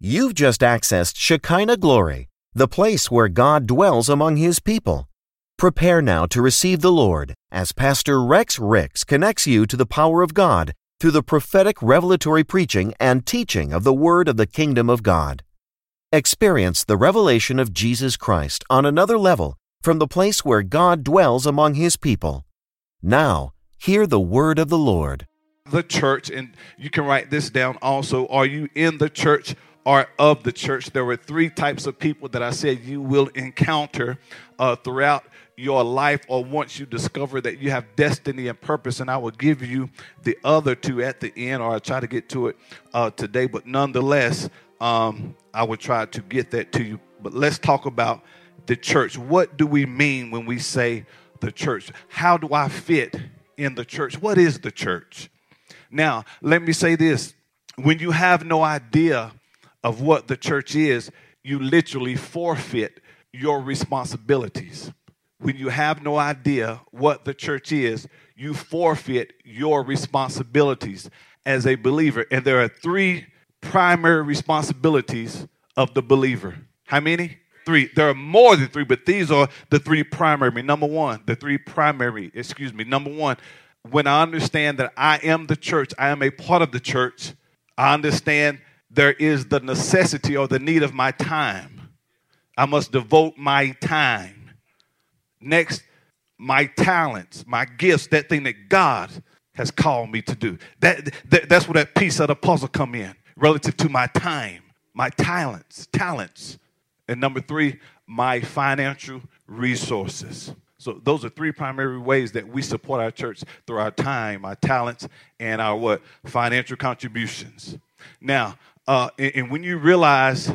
You've just accessed Shekinah Glory, the place where God dwells among His people. Prepare now to receive the Lord as Pastor Rex Ricks connects you to the power of God through the prophetic revelatory preaching and teaching of the Word of the Kingdom of God. Experience the revelation of Jesus Christ on another level from the place where God dwells among His people. Now, hear the Word of the Lord. The church, and you can write this down also. Are you in the church or of the church? There were three types of people that I said you will encounter uh, throughout your life or once you discover that you have destiny and purpose. And I will give you the other two at the end, or I'll try to get to it uh, today. But nonetheless, um, I will try to get that to you. But let's talk about the church. What do we mean when we say the church? How do I fit in the church? What is the church? Now, let me say this when you have no idea of what the church is, you literally forfeit your responsibilities when you have no idea what the church is, you forfeit your responsibilities as a believer. And there are three primary responsibilities of the believer. How many? Three. There are more than three, but these are the three primary. Number one, the three primary, excuse me. Number one, when I understand that I am the church, I am a part of the church, I understand there is the necessity or the need of my time. I must devote my time Next, my talents, my gifts, that thing that God has called me to do. That, that, that's where that piece of the puzzle come in relative to my time, my talents, talents. And number three, my financial resources. So those are three primary ways that we support our church through our time, our talents, and our what? Financial contributions. Now, uh, and, and when you realize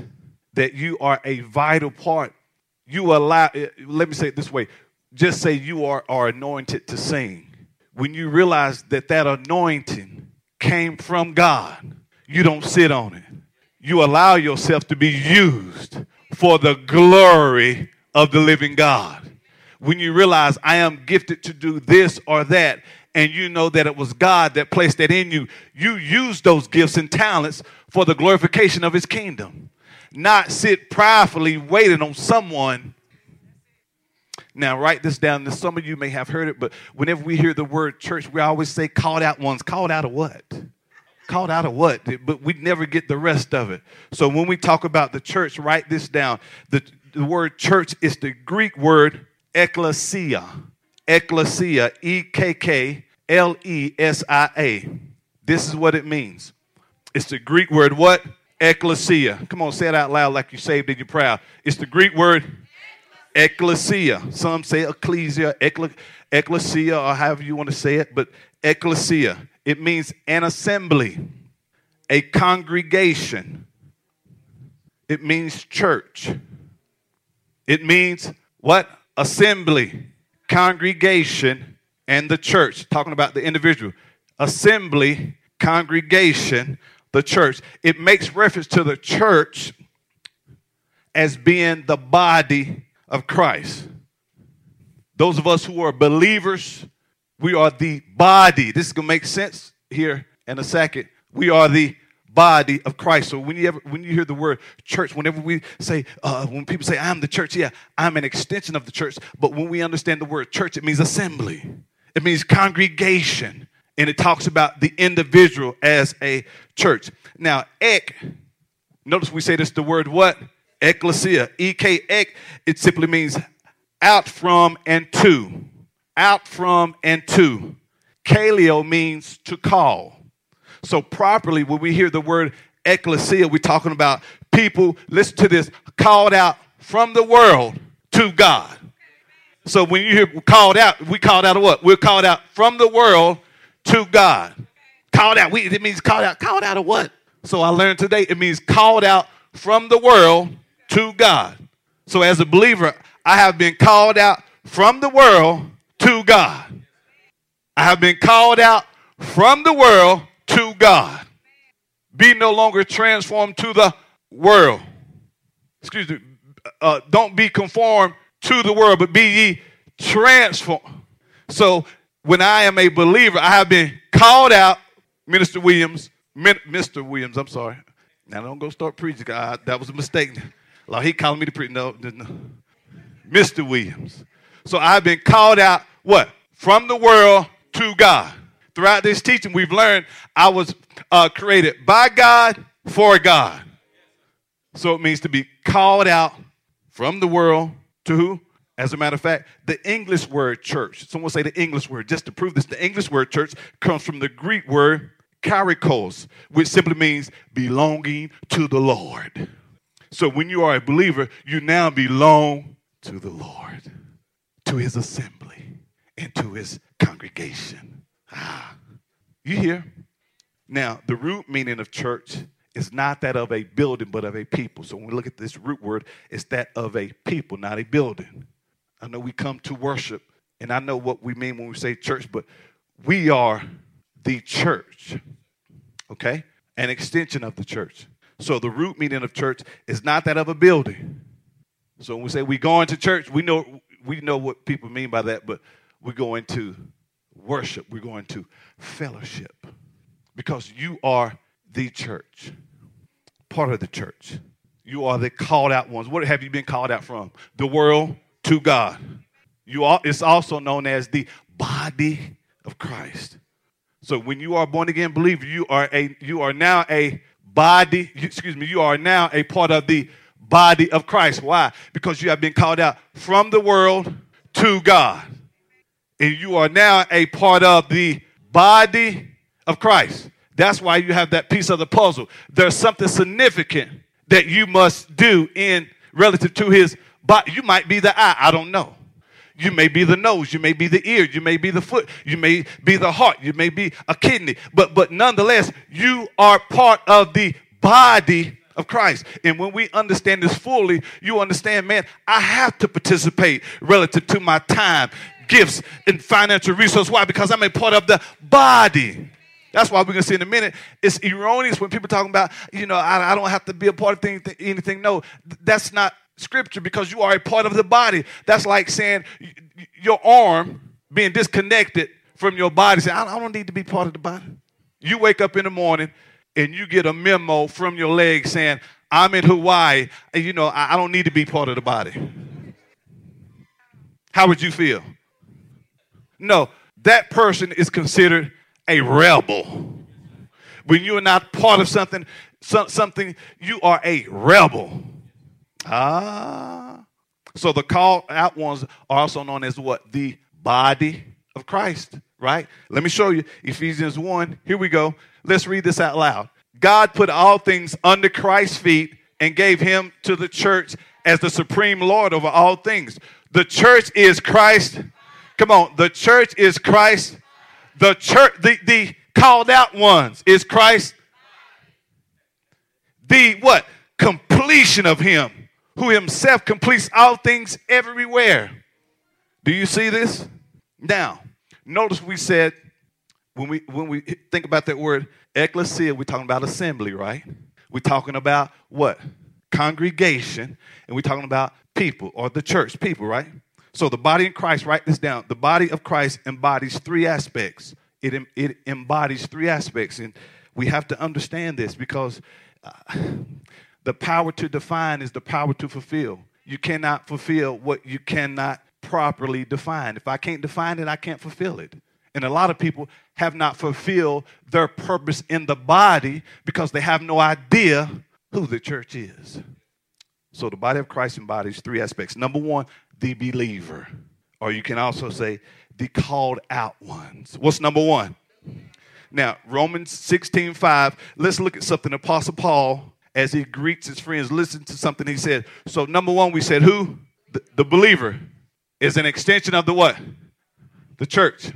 that you are a vital part you allow, eh, let me say it this way just say you are, are anointed to sing. When you realize that that anointing came from God, you don't sit on it. You allow yourself to be used for the glory of the living God. When you realize I am gifted to do this or that, and you know that it was God that placed that in you, you use those gifts and talents for the glorification of his kingdom not sit pridefully waiting on someone. Now, write this down. Some of you may have heard it, but whenever we hear the word church, we always say called out ones. Called out of what? Called out of what? But we never get the rest of it. So when we talk about the church, write this down. The, the word church is the Greek word ekklesia. Ekklesia, E K K L E S I A. This is what it means. It's the Greek word what? Ecclesia. Come on, say it out loud like you saved and you're proud. It's the Greek word ecclesia. Some say ecclesia, ecclesia, or however you want to say it, but ecclesia. It means an assembly, a congregation. It means church. It means what? Assembly, congregation, and the church. Talking about the individual. Assembly, congregation, the church. It makes reference to the church as being the body of Christ. Those of us who are believers, we are the body. This is going to make sense here in a second. We are the body of Christ. So when you ever, when you hear the word church, whenever we say, uh, when people say, I'm the church, yeah, I'm an extension of the church. But when we understand the word church, it means assembly, it means congregation, and it talks about the individual as a church. Now, ek, notice we say this the word what? Ecclesia. E K ek, it simply means out from and to. Out from and to. Kaleo means to call. So, properly, when we hear the word ecclesia, we're talking about people, listen to this, called out from the world to God. So, when you hear called out, we called out of what? We're called out from the world to God. Called out. We, it means called out. Called out of what? So I learned today it means called out from the world to God. So as a believer, I have been called out from the world to God. I have been called out from the world to God. Be no longer transformed to the world. Excuse me. Uh, don't be conformed to the world, but be ye transformed. So when I am a believer, I have been called out, Minister Williams, Mr. Williams, I'm sorry, Now don't go start preaching. God, that was a mistake. Like he calling me to preach. No, no, Mr. Williams. So I've been called out what? From the world to God. Throughout this teaching, we've learned I was uh, created by God for God. So it means to be called out from the world to who? As a matter of fact, the English word church, someone say the English word, just to prove this, the English word church comes from the Greek word karikos, which simply means belonging to the Lord. So when you are a believer, you now belong to the Lord, to his assembly, and to his congregation. You hear? Now, the root meaning of church is not that of a building, but of a people. So when we look at this root word, it's that of a people, not a building. I know we come to worship, and I know what we mean when we say church, but we are the church, okay? An extension of the church. So the root meaning of church is not that of a building. So when we say we're going to church, we know we know what people mean by that, but we're going to worship, we're going to fellowship because you are the church, part of the church. You are the called out ones. What have you been called out from? The world to God. You are, it's also known as the body of Christ. So when you are born again believer, you are a you are now a body, excuse me, you are now a part of the body of Christ. Why? Because you have been called out from the world to God. And you are now a part of the body of Christ. That's why you have that piece of the puzzle. There's something significant that you must do in relative to his body. You might be the eye, I don't know. You may be the nose, you may be the ear, you may be the foot, you may be the heart, you may be a kidney, but but nonetheless, you are part of the body of Christ. And when we understand this fully, you understand, man, I have to participate relative to my time, gifts, and financial resources. Why? Because I'm a part of the body. That's why we're going to see in a minute. It's erroneous when people talking about, you know, I, I don't have to be a part of anything. anything. No, that's not scripture because you are a part of the body. That's like saying your arm being disconnected from your body. Say, I don't need to be part of the body. You wake up in the morning and you get a memo from your leg saying, I'm in Hawaii, and you know, I don't need to be part of the body. How would you feel? No, that person is considered a rebel. When you are not part of something, something, you are a rebel. Ah. So the call out ones are also known as what? The body of Christ, right? Let me show you Ephesians 1. Here we go. Let's read this out loud. God put all things under Christ's feet and gave him to the church as the supreme Lord over all things. The church is Christ. Come on, the church is Christ the church, the, the called out ones is Christ. The what? Completion of him who himself completes all things everywhere. Do you see this? Now, notice we said when we when we think about that word ecclesia, we're talking about assembly, right? We're talking about what? Congregation, and we're talking about people or the church, people, right? So the body in Christ, write this down. The body of Christ embodies three aspects. It, it embodies three aspects. And we have to understand this because uh, the power to define is the power to fulfill. You cannot fulfill what you cannot properly define. If I can't define it, I can't fulfill it. And a lot of people have not fulfilled their purpose in the body because they have no idea who the church is. So the body of Christ embodies three aspects. Number one, the believer. Or you can also say the called out ones. What's number one? Now, Romans 16 5, let's look at something Apostle Paul, as he greets his friends, listen to something he said. So, number one, we said who? The, the believer is an extension of the what? The church,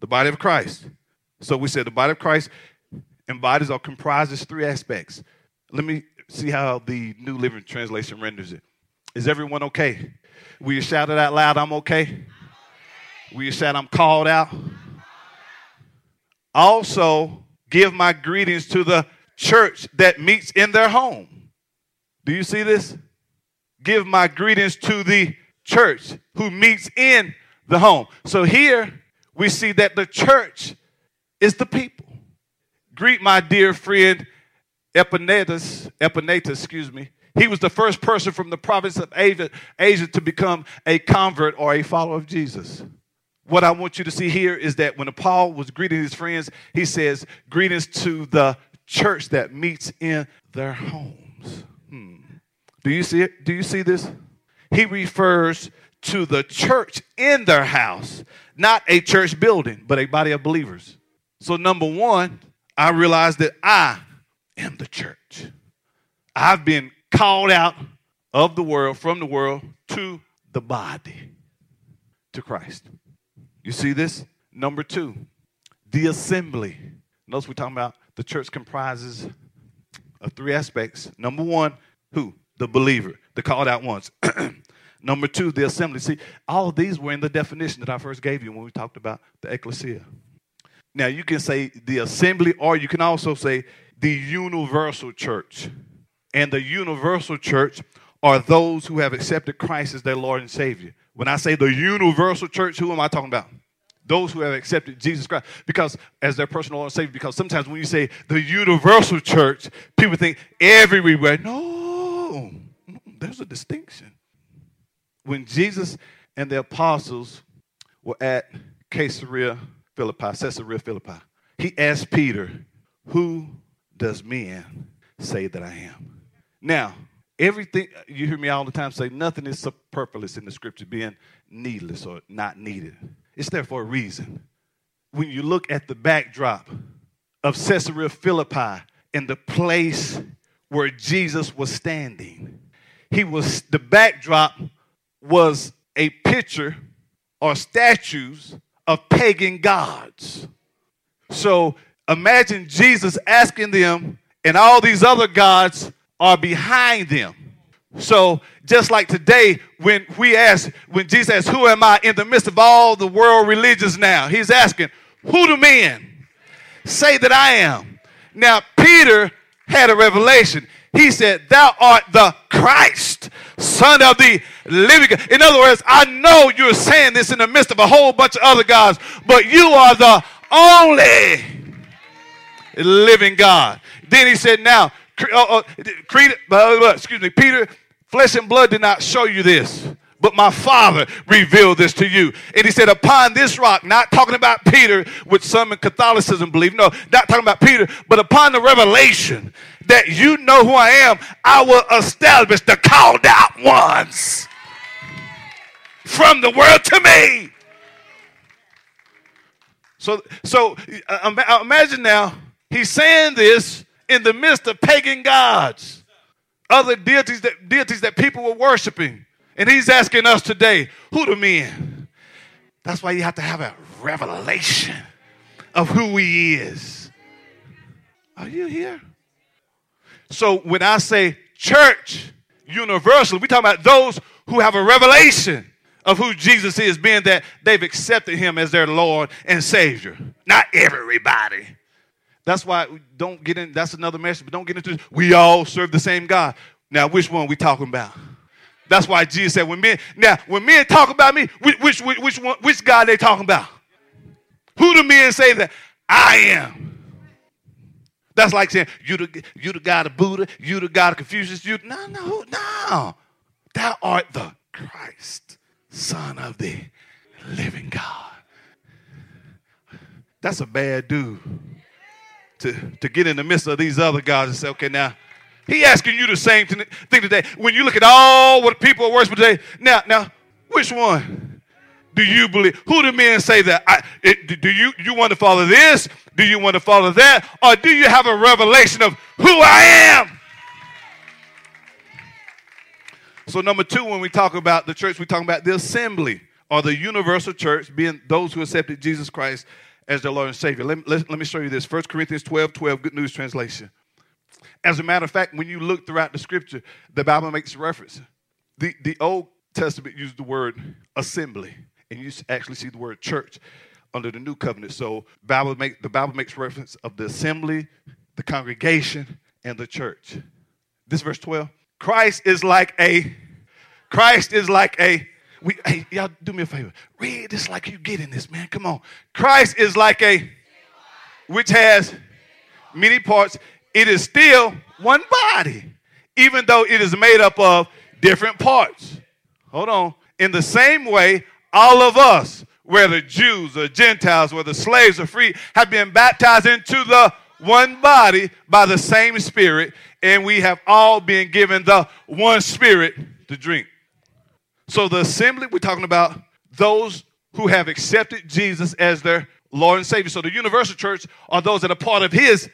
the body of Christ. So, we said the body of Christ embodies or comprises three aspects. Let me see how the New Living Translation renders it. Is everyone okay? Will you shout it out loud? I'm okay. Will you shout, I'm called out? Also, give my greetings to the church that meets in their home. Do you see this? Give my greetings to the church who meets in the home. So here we see that the church is the people. Greet my dear friend Epenetus, Epenetus, excuse me, he was the first person from the province of Asia, Asia to become a convert or a follower of Jesus. What I want you to see here is that when Paul was greeting his friends, he says, Greetings to the church that meets in their homes. Hmm. Do you see it? Do you see this? He refers to the church in their house, not a church building, but a body of believers. So, number one, I realize that I am the church. I've been called out of the world, from the world, to the body, to Christ. You see this? Number two, the assembly. Notice we're talking about the church comprises of three aspects. Number one, who? The believer, the called out ones. Number two, the assembly. See, all these were in the definition that I first gave you when we talked about the ecclesia. Now, you can say the assembly, or you can also say the universal church. And the universal church are those who have accepted Christ as their Lord and Savior. When I say the universal church, who am I talking about? Those who have accepted Jesus Christ because as their personal Lord and Savior. Because sometimes when you say the universal church, people think everywhere. No, there's a distinction. When Jesus and the apostles were at Caesarea Philippi, Caesarea Philippi, he asked Peter, Who does men say that I am? Now, everything, you hear me all the time say, nothing is superfluous in the scripture being needless or not needed. It's there for a reason. When you look at the backdrop of Caesarea Philippi and the place where Jesus was standing, he was, the backdrop was a picture or statues of pagan gods. So imagine Jesus asking them, and all these other gods are behind them. So just like today, when we ask, when Jesus asks, Who am I in the midst of all the world religions now? He's asking, Who do men say that I am? Now, Peter had a revelation. He said, Thou art the Christ, Son of the living God. In other words, I know you're saying this in the midst of a whole bunch of other gods, but you are the only living God. Then he said, Now, uh, uh, excuse me, Peter, flesh and blood did not show you this, but my Father revealed this to you. And he said, Upon this rock, not talking about Peter, which some in Catholicism believe, no, not talking about Peter, but upon the revelation that you know who I am, I will establish the called out ones from the world to me. So, so uh, imagine now, he's saying this in the midst of pagan gods, other deities that, deities that people were worshiping. And he's asking us today, who the men? That's why you have to have a revelation of who he is. Are you here? So when I say church, universal, we talk about those who have a revelation of who Jesus is, being that they've accepted him as their Lord and Savior. Not everybody. That's why don't get in. That's another message, but don't get into this. We all serve the same God. Now, which one we talking about? That's why Jesus said, when men now when men talk about me, which which which one which God they talking about? Who do men say that I am? That's like saying you the you the God of Buddha, you the God of Confucius. You no no no. Thou art the Christ, Son of the living God. That's a bad dude to, to get in the midst of these other gods and say, okay, now, he asking you the same thing today. When you look at all what people are worshiping today, now, now, which one do you believe? Who do men say that? I, it, do you, you want to follow this? Do you want to follow that? Or do you have a revelation of who I am? So, number two, when we talk about the church, we talk about the assembly or the universal church, being those who accepted Jesus Christ as their Lord and Savior. Let, let, let me show you this 1 Corinthians 12 12, Good News Translation. As a matter of fact, when you look throughout the scripture, the Bible makes reference. The, the Old Testament used the word assembly, and you actually see the word church under the new covenant. So Bible make, the Bible makes reference of the assembly, the congregation, and the church. This verse 12. Christ is like a Christ is like a we, hey, y'all do me a favor. Read this like you get in this, man. Come on. Christ is like a which has many parts. it is still one body, even though it is made up of different parts. Hold on. In the same way, all of us, whether Jews or Gentiles, whether slaves or free, have been baptized into the one body by the same Spirit, and we have all been given the one Spirit to drink. So, the assembly, we're talking about those who have accepted Jesus as their Lord and Savior. So, the universal church are those that are part of His.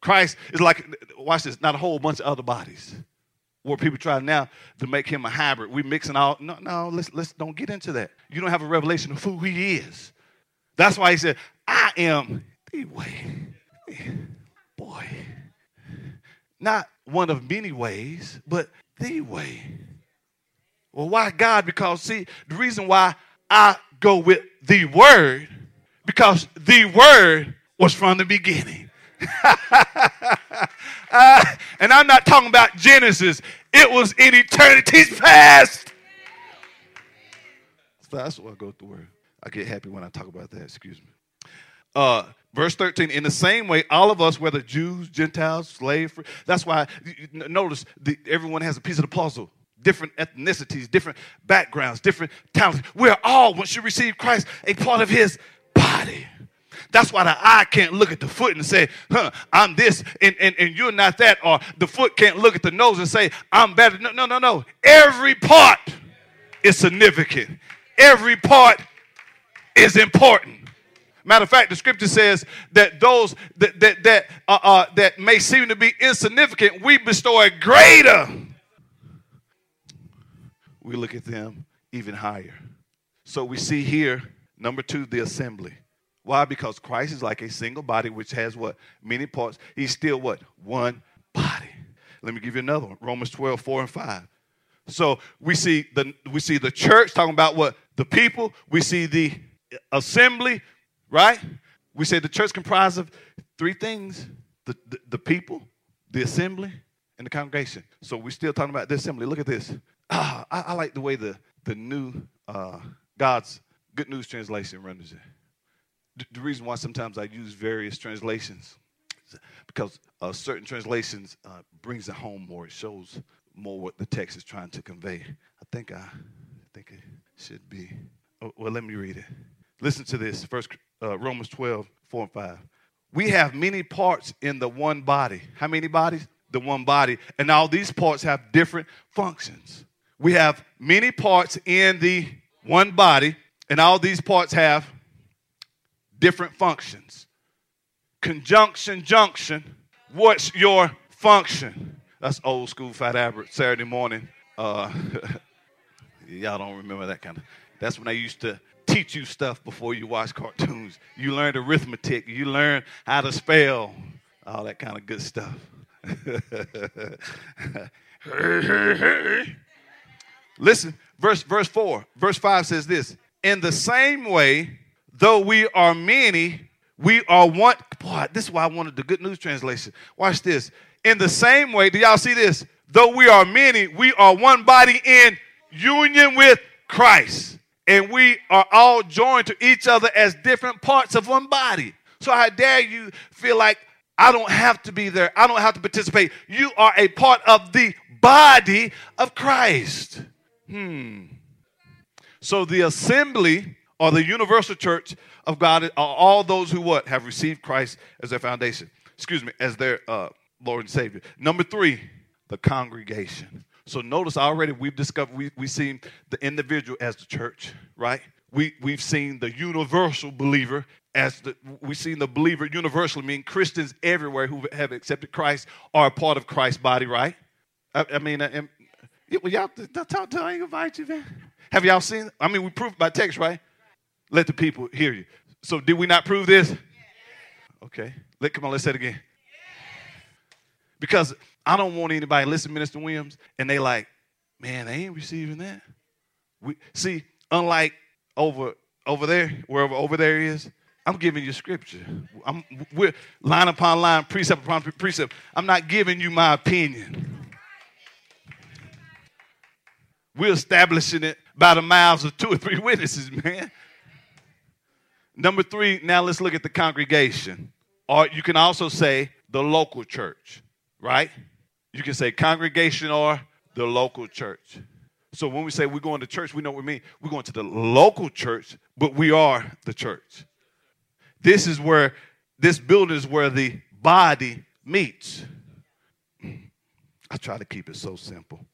Christ is like, watch this, not a whole bunch of other bodies. Where people try now to make him a hybrid. We mixing all no, no, let's let's don't get into that. You don't have a revelation of who he is. That's why he said, I am the way. Boy. Not one of many ways, but the way. Well, why God? Because see, the reason why I go with the word, because the word was from the beginning. uh, and I'm not talking about Genesis, it was in eternity's past. So that's why I go with the word. I get happy when I talk about that, excuse me. Uh, verse 13, in the same way, all of us, whether Jews, Gentiles, slave, free, that's why, notice, the, everyone has a piece of the puzzle different ethnicities, different backgrounds, different talents. We're all, once you receive Christ, a part of his body. That's why the eye can't look at the foot and say, huh, I'm this and, and, and you're not that. Or the foot can't look at the nose and say, I'm better. No, no, no, no. Every part is significant. Every part is important. Matter of fact, the scripture says that those that that that, uh, uh, that may seem to be insignificant, we bestow a greater. We look at them even higher. So we see here, number two, the assembly. Why? Because Christ is like a single body which has what? Many parts. He's still what? One body. Let me give you another one. Romans 12, 4 and 5. So we see the we see the church talking about what? The people. We see the assembly, right? We say the church comprised of three things: the, the, the people, the assembly, and the congregation. So we're still talking about the assembly. Look at this. Ah, I, I like the way the the new uh, God's Good News translation renders it the reason why sometimes I use various translations because uh, certain translations uh, brings it home more. It shows more what the text is trying to convey. I think I, I think it should be. Oh, well, let me read it. Listen to this. First uh, Romans 12, 4 and 5. We have many parts in the one body. How many bodies? The one body. And all these parts have different functions. We have many parts in the one body, and all these parts have different functions. Conjunction, junction. What's your function? That's old school Fat Albert Saturday morning. Uh, y'all don't remember that kind of. That's when they used to teach you stuff before you watch cartoons. You learned arithmetic. You learned how to spell. All that kind of good stuff. Listen, verse verse 4. Verse 5 says this. In the same way, though we are many, we are one. Boy, this is why I wanted the good news translation. Watch this. In the same way, do y'all see this? Though we are many, we are one body in union with Christ. And we are all joined to each other as different parts of one body. So, how dare you feel like I don't have to be there? I don't have to participate. You are a part of the body of Christ. Hmm. So, the assembly or the universal church of God are all those who what have received Christ as their foundation. Excuse me, as their uh, Lord and Savior. Number three, the congregation. So notice already we've discovered we we've seen the individual as the church, right? We we've seen the universal believer as the we've seen the believer universally mean Christians everywhere who have accepted Christ are a part of Christ's body, right? I, I mean, well, y'all talk to I ain't invite you, man. Have y'all seen? I mean, we proved by text, right? Let the people hear you. So, did we not prove this? Okay. Let, come on, let's say it again. Because I don't want anybody listen Minister Williams and they like, man, they ain't receiving that. We see, unlike over over there, wherever over there is, I'm giving you scripture. I'm we're line upon line, precept upon precept. I'm not giving you my opinion. We're establishing it by the mouths of two or three witnesses, man. Number three, now let's look at the congregation. Or you can also say the local church, right? You can say congregation or the local church. So when we say we're going to church, we know what we mean. We're going to the local church, but we are the church. This is where this building is where the body meets. I try to keep it so simple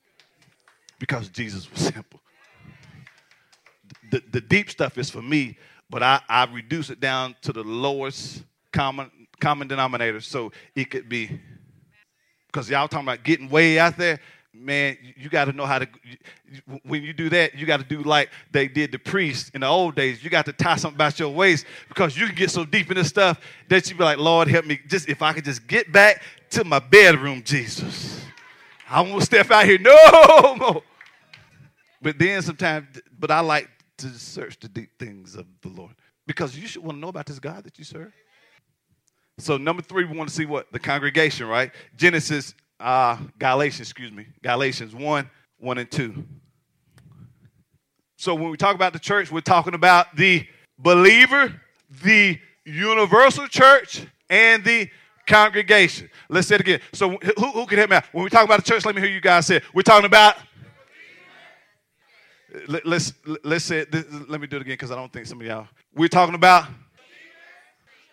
because Jesus was simple. The, the deep stuff is for me, but I, I reduce it down to the lowest common common denominator so it could be because y'all talking about getting way out there man, you got to know how to. When you do that, you got to do like they did the priests in the old days. You got to tie something about your waist because you can get so deep in this stuff that you be like, Lord, help me. Just if I could just get back to my bedroom, Jesus. I won't step out here no more. But then sometimes, but I like to search the deep things of the Lord because you should want to know about this God that you serve. So number three, we want to see what the congregation, right? Genesis uh, Galatians, excuse me, Galatians 1, 1 and 2. So when we talk about the church, we're talking about the believer, the universal church, and the congregation. Let's say it again. So who, who can help me out? When we talk about the church, let me hear you guys say it. We're talking about let, us let's say it, let me do it again because I don't think some of y'all. We're talking about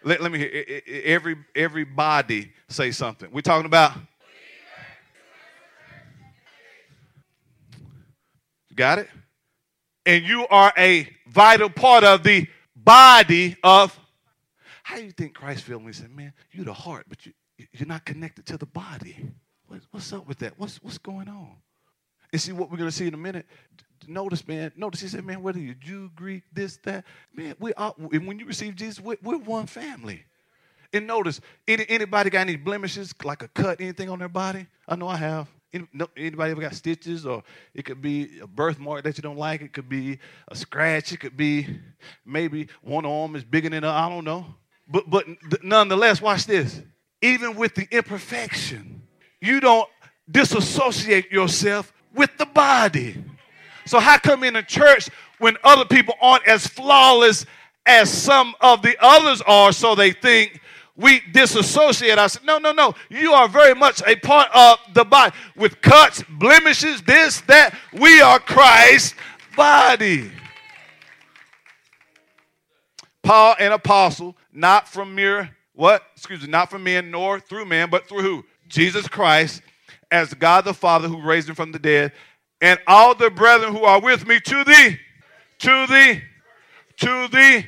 let, let me hear every everybody say something. We're talking about Got it? And you are a vital part of the body of. How do you think Christ felt when he said, Man, you're the heart, but you, you're not connected to the body? What, what's up with that? What's, what's going on? And see what we're going to see in a minute. Notice, man, notice he said, Man, whether you're Jew, Greek, this, that, man, we are, and when you receive Jesus, we're, we're one family. And notice, any, anybody got any blemishes, like a cut, anything on their body? I know I have. Anybody ever got stitches, or it could be a birthmark that you don't like? It could be a scratch. It could be maybe one arm is bigger than the I don't know. But but nonetheless, watch this. Even with the imperfection, you don't disassociate yourself with the body. So how come in a church when other people aren't as flawless as some of the others are, so they think we disassociate ourselves. No, no, no. You are very much a part of the body with cuts, blemishes, this, that. We are Christ's body. Paul, an apostle, not from mere what? Excuse me, not from men nor through man, but through who? Jesus Christ, as God the Father who raised him from the dead, and all the brethren who are with me to thee, to thee, to thee.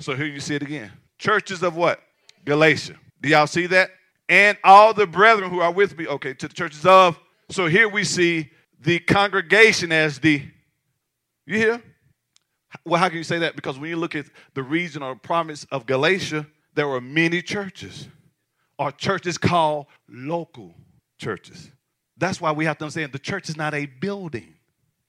So here you see it again. Churches of what? Galatia. Do y'all see that? And all the brethren who are with me, okay, to the churches of. So here we see the congregation as the, you hear? Well, how can you say that? Because when you look at the region or province of Galatia, there were many churches, or churches called local churches. That's why we have to understand the church is not a building.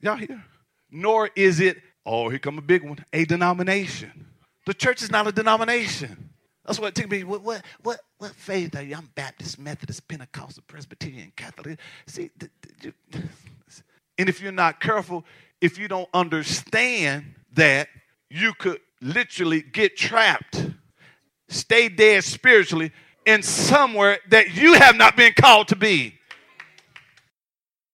Y'all hear? Nor is it, oh, here come a big one, a denomination. The church is not a denomination. That's what it took me. What, what, what, what faith are you? I'm Baptist, Methodist, Pentecostal, Presbyterian, Catholic. See, and if you're not careful, if you don't understand that, you could literally get trapped, stay dead spiritually in somewhere that you have not been called to be.